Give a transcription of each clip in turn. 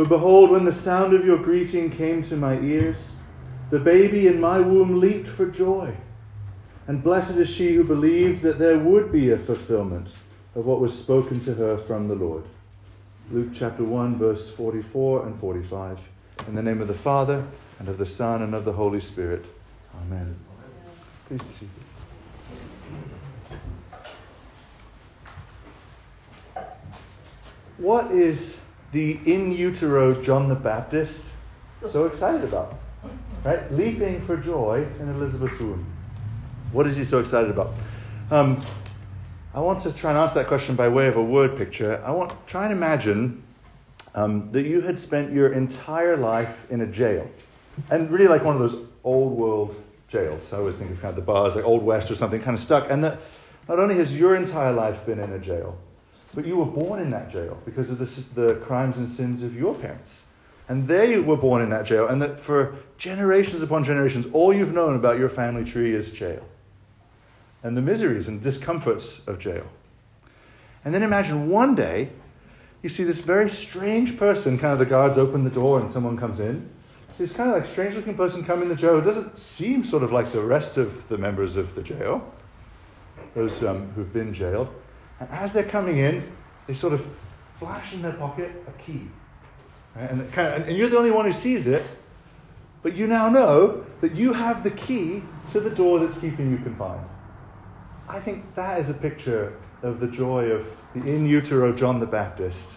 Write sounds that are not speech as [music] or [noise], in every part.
For behold, when the sound of your greeting came to my ears, the baby in my womb leaped for joy. And blessed is she who believed that there would be a fulfillment of what was spoken to her from the Lord. Luke chapter 1, verse 44 and 45. In the name of the Father, and of the Son, and of the Holy Spirit. Amen. Please be seated. What is the in utero John the Baptist so excited about? Right? Leaping for joy in Elizabeth's womb. What is he so excited about? Um, I want to try and answer that question by way of a word picture. I want try and imagine um, that you had spent your entire life in a jail, and really like one of those old world jails. I always think of kind of the bars, like Old West or something, kind of stuck. And that not only has your entire life been in a jail, but you were born in that jail because of the, the crimes and sins of your parents. And they were born in that jail, and that for generations upon generations, all you've known about your family tree is jail and the miseries and discomforts of jail. And then imagine one day you see this very strange person, kind of the guards open the door and someone comes in. So this kind of like strange looking person come in the jail who doesn't seem sort of like the rest of the members of the jail, those um, who've been jailed. And as they're coming in, they sort of flash in their pocket a key. Right? And, kind of, and you're the only one who sees it, but you now know that you have the key to the door that's keeping you confined. I think that is a picture of the joy of the in utero John the Baptist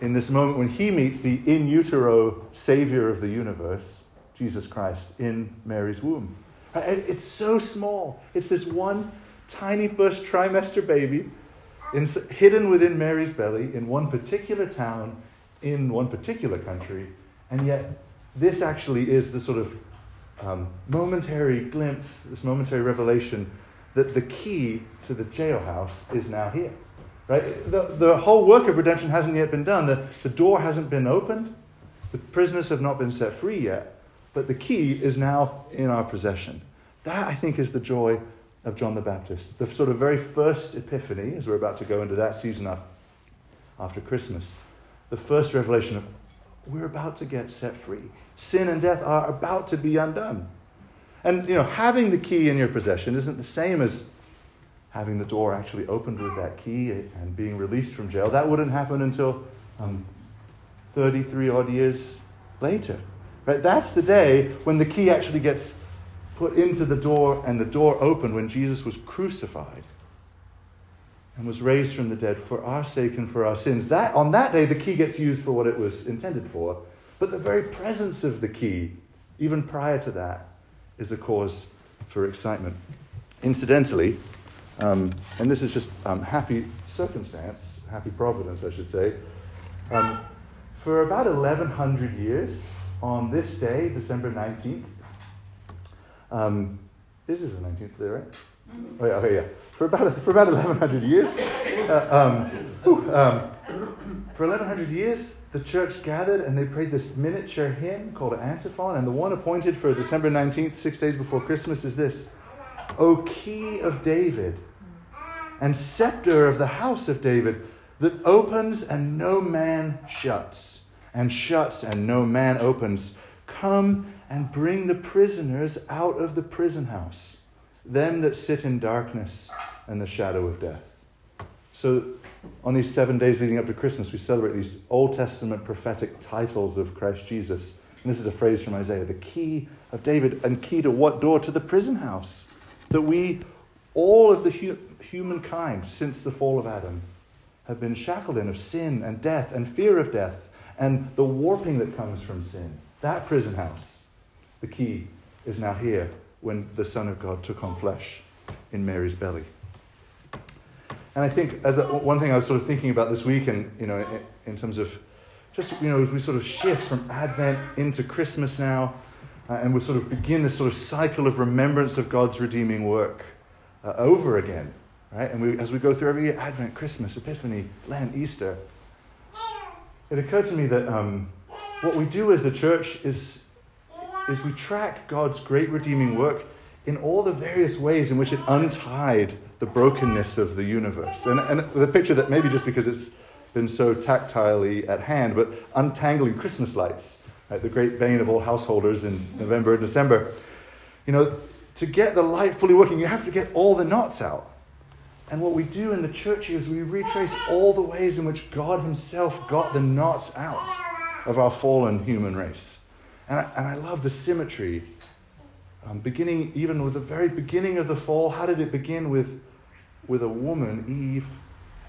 in this moment when he meets the in utero Savior of the universe, Jesus Christ, in Mary's womb. It's so small. It's this one tiny first trimester baby in, hidden within Mary's belly in one particular town in one particular country, and yet this actually is the sort of um, momentary glimpse, this momentary revelation that the key to the jailhouse is now here. Right? The, the whole work of redemption hasn't yet been done. The, the door hasn't been opened. The prisoners have not been set free yet. But the key is now in our possession. That, I think, is the joy of John the Baptist. The sort of very first epiphany, as we're about to go into that season after, Christmas, the first revelation of we're about to get set free. Sin and death are about to be undone. And you know, having the key in your possession isn't the same as having the door actually opened with that key and being released from jail. That wouldn't happen until um, 33 odd years later. Right? That's the day when the key actually gets put into the door and the door opened when Jesus was crucified and was raised from the dead for our sake and for our sins. That, on that day, the key gets used for what it was intended for. But the very presence of the key, even prior to that, is a cause for excitement. Incidentally, um, and this is just um, happy circumstance, happy providence, I should say. Um, for about 1100 years, on this day, December 19th, um, this is the 19th day, right? Oh, yeah, yeah. For about, [laughs] for about 1100 years, uh, um, whew, um, for 1100 years, the church gathered and they prayed this miniature hymn called Antiphon. And the one appointed for December 19th, six days before Christmas, is this O key of David and scepter of the house of David that opens and no man shuts, and shuts and no man opens. Come and bring the prisoners out of the prison house, them that sit in darkness and the shadow of death. So on these seven days leading up to Christmas, we celebrate these Old Testament prophetic titles of Christ Jesus. And this is a phrase from Isaiah the key of David, and key to what door? To the prison house. That we, all of the hu- humankind since the fall of Adam, have been shackled in of sin and death and fear of death and the warping that comes from sin. That prison house, the key, is now here when the Son of God took on flesh in Mary's belly. And I think as a, one thing I was sort of thinking about this week, and you know, in, in, terms of just you know, as we sort of shift from Advent into Christmas now, uh, and we sort of begin this sort of cycle of remembrance of God's redeeming work uh, over again, right? And we, as we go through every year, Advent, Christmas, Epiphany, Lent, Easter, it occurred to me that um, what we do as the church is is we track God's great redeeming work in all the various ways in which it untied the brokenness of the universe. And, and the picture that maybe just because it's been so tactilely at hand, but untangling Christmas lights, right? the great bane of all householders in November and December. You know, to get the light fully working, you have to get all the knots out. And what we do in the church is we retrace all the ways in which God Himself got the knots out of our fallen human race. And I, and I love the symmetry. Um, beginning even with the very beginning of the fall, how did it begin with, with a woman, Eve,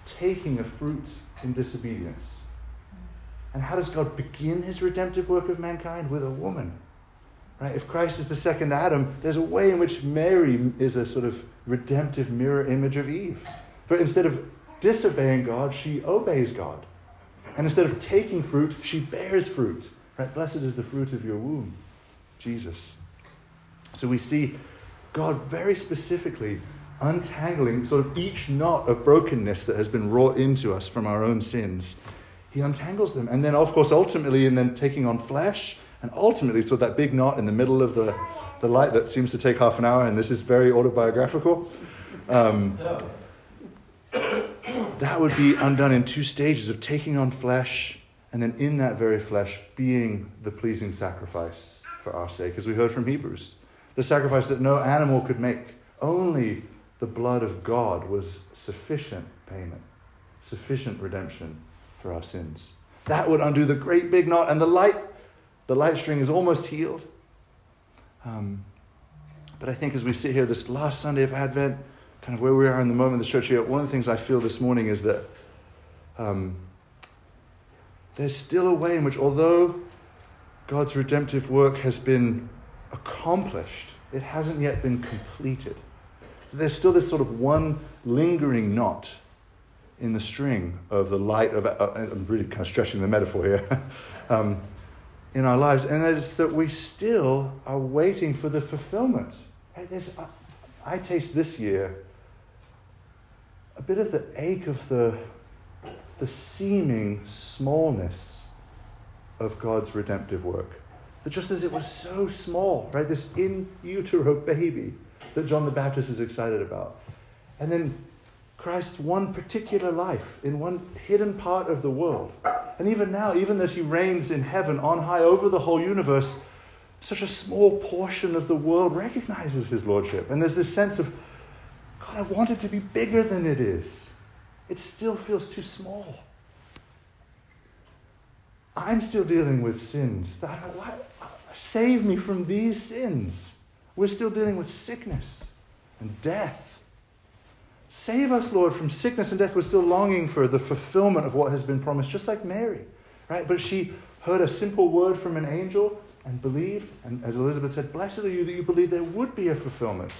taking a fruit in disobedience? And how does God begin his redemptive work of mankind? With a woman. Right? If Christ is the second Adam, there's a way in which Mary is a sort of redemptive mirror image of Eve. But instead of disobeying God, she obeys God. And instead of taking fruit, she bears fruit. Right? Blessed is the fruit of your womb, Jesus. So we see God very specifically untangling sort of each knot of brokenness that has been wrought into us from our own sins. He untangles them. And then, of course, ultimately, and then taking on flesh, and ultimately, so that big knot in the middle of the, the light that seems to take half an hour, and this is very autobiographical. Um, [coughs] that would be undone in two stages of taking on flesh and then in that very flesh being the pleasing sacrifice for our sake, as we heard from Hebrews. The sacrifice that no animal could make. Only the blood of God was sufficient payment, sufficient redemption for our sins. That would undo the great big knot, and the light, the light string is almost healed. Um, but I think as we sit here this last Sunday of Advent, kind of where we are in the moment of the church here, one of the things I feel this morning is that um, there's still a way in which, although God's redemptive work has been accomplished, it hasn't yet been completed. There's still this sort of one lingering knot in the string of the light of, uh, I'm really kind of stretching the metaphor here, [laughs] um, in our lives, and it's that we still are waiting for the fulfillment. Hey, I, I taste this year a bit of the ache of the, the seeming smallness of God's redemptive work. That just as it was so small, right, this in utero baby that John the Baptist is excited about. And then Christ's one particular life in one hidden part of the world. And even now, even as he reigns in heaven on high over the whole universe, such a small portion of the world recognizes his lordship. And there's this sense of God, I want it to be bigger than it is. It still feels too small. I'm still dealing with sins. That, save me from these sins. We're still dealing with sickness and death. Save us, Lord, from sickness and death. We're still longing for the fulfillment of what has been promised, just like Mary, right? But she heard a simple word from an angel and believed. And as Elizabeth said, Blessed are you that you believe there would be a fulfillment.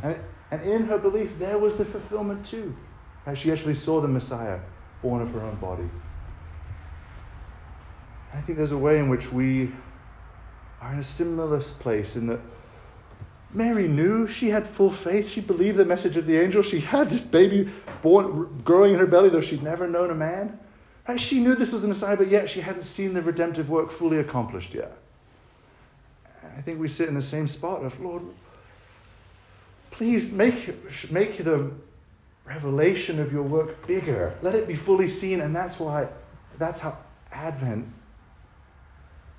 And and in her belief, there was the fulfillment too. Right? She actually saw the Messiah born of her own body. I think there's a way in which we are in a similar place in that Mary knew she had full faith. She believed the message of the angel. She had this baby born, growing in her belly, though she'd never known a man. Right? She knew this was the Messiah, but yet she hadn't seen the redemptive work fully accomplished yet. I think we sit in the same spot of, Lord, Please make, make the revelation of your work bigger. Let it be fully seen, and that's why that's how Advent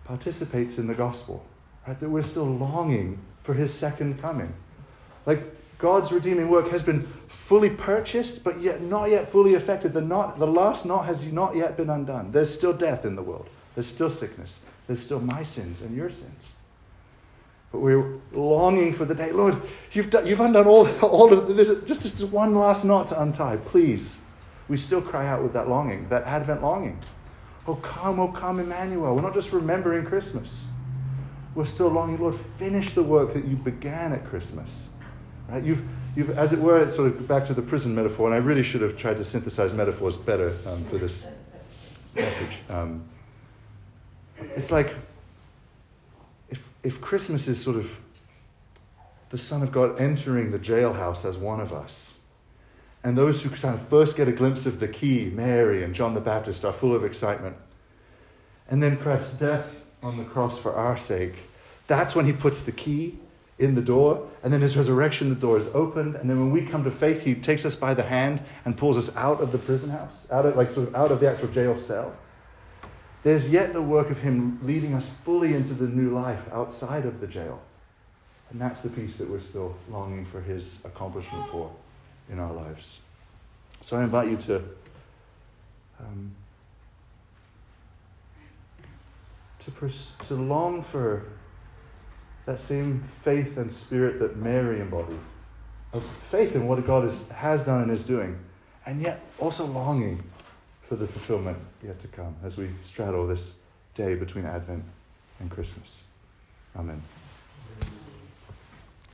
participates in the gospel. Right? That we're still longing for his second coming. Like God's redeeming work has been fully purchased, but yet not yet fully effected. The, knot, the last knot has not yet been undone. There's still death in the world. There's still sickness. There's still my sins and your sins. But we're longing for the day. Lord, you've, done, you've undone all, all of this. Just this one last knot to untie. Please. We still cry out with that longing, that Advent longing. Oh, come, oh, come, Emmanuel. We're not just remembering Christmas. We're still longing, Lord, finish the work that you began at Christmas. Right? You've, you've, as it were, sort of back to the prison metaphor, and I really should have tried to synthesize metaphors better um, for this message. Um, it's like if, if Christmas is sort of the Son of God entering the jailhouse as one of us, and those who kind of first get a glimpse of the key, Mary and John the Baptist, are full of excitement, and then Christ's death on the cross for our sake, that's when he puts the key in the door, and then his resurrection, the door is opened, and then when we come to faith, he takes us by the hand and pulls us out of the prison house, out of like sort of out of the actual jail cell. There's yet the work of him leading us fully into the new life outside of the jail. And that's the piece that we're still longing for his accomplishment for in our lives. So I invite you to um, to, pers- to long for that same faith and spirit that Mary embodied, of faith in what God is, has done and is doing, and yet also longing for the fulfillment yet to come as we straddle this day between Advent and Christmas. Amen.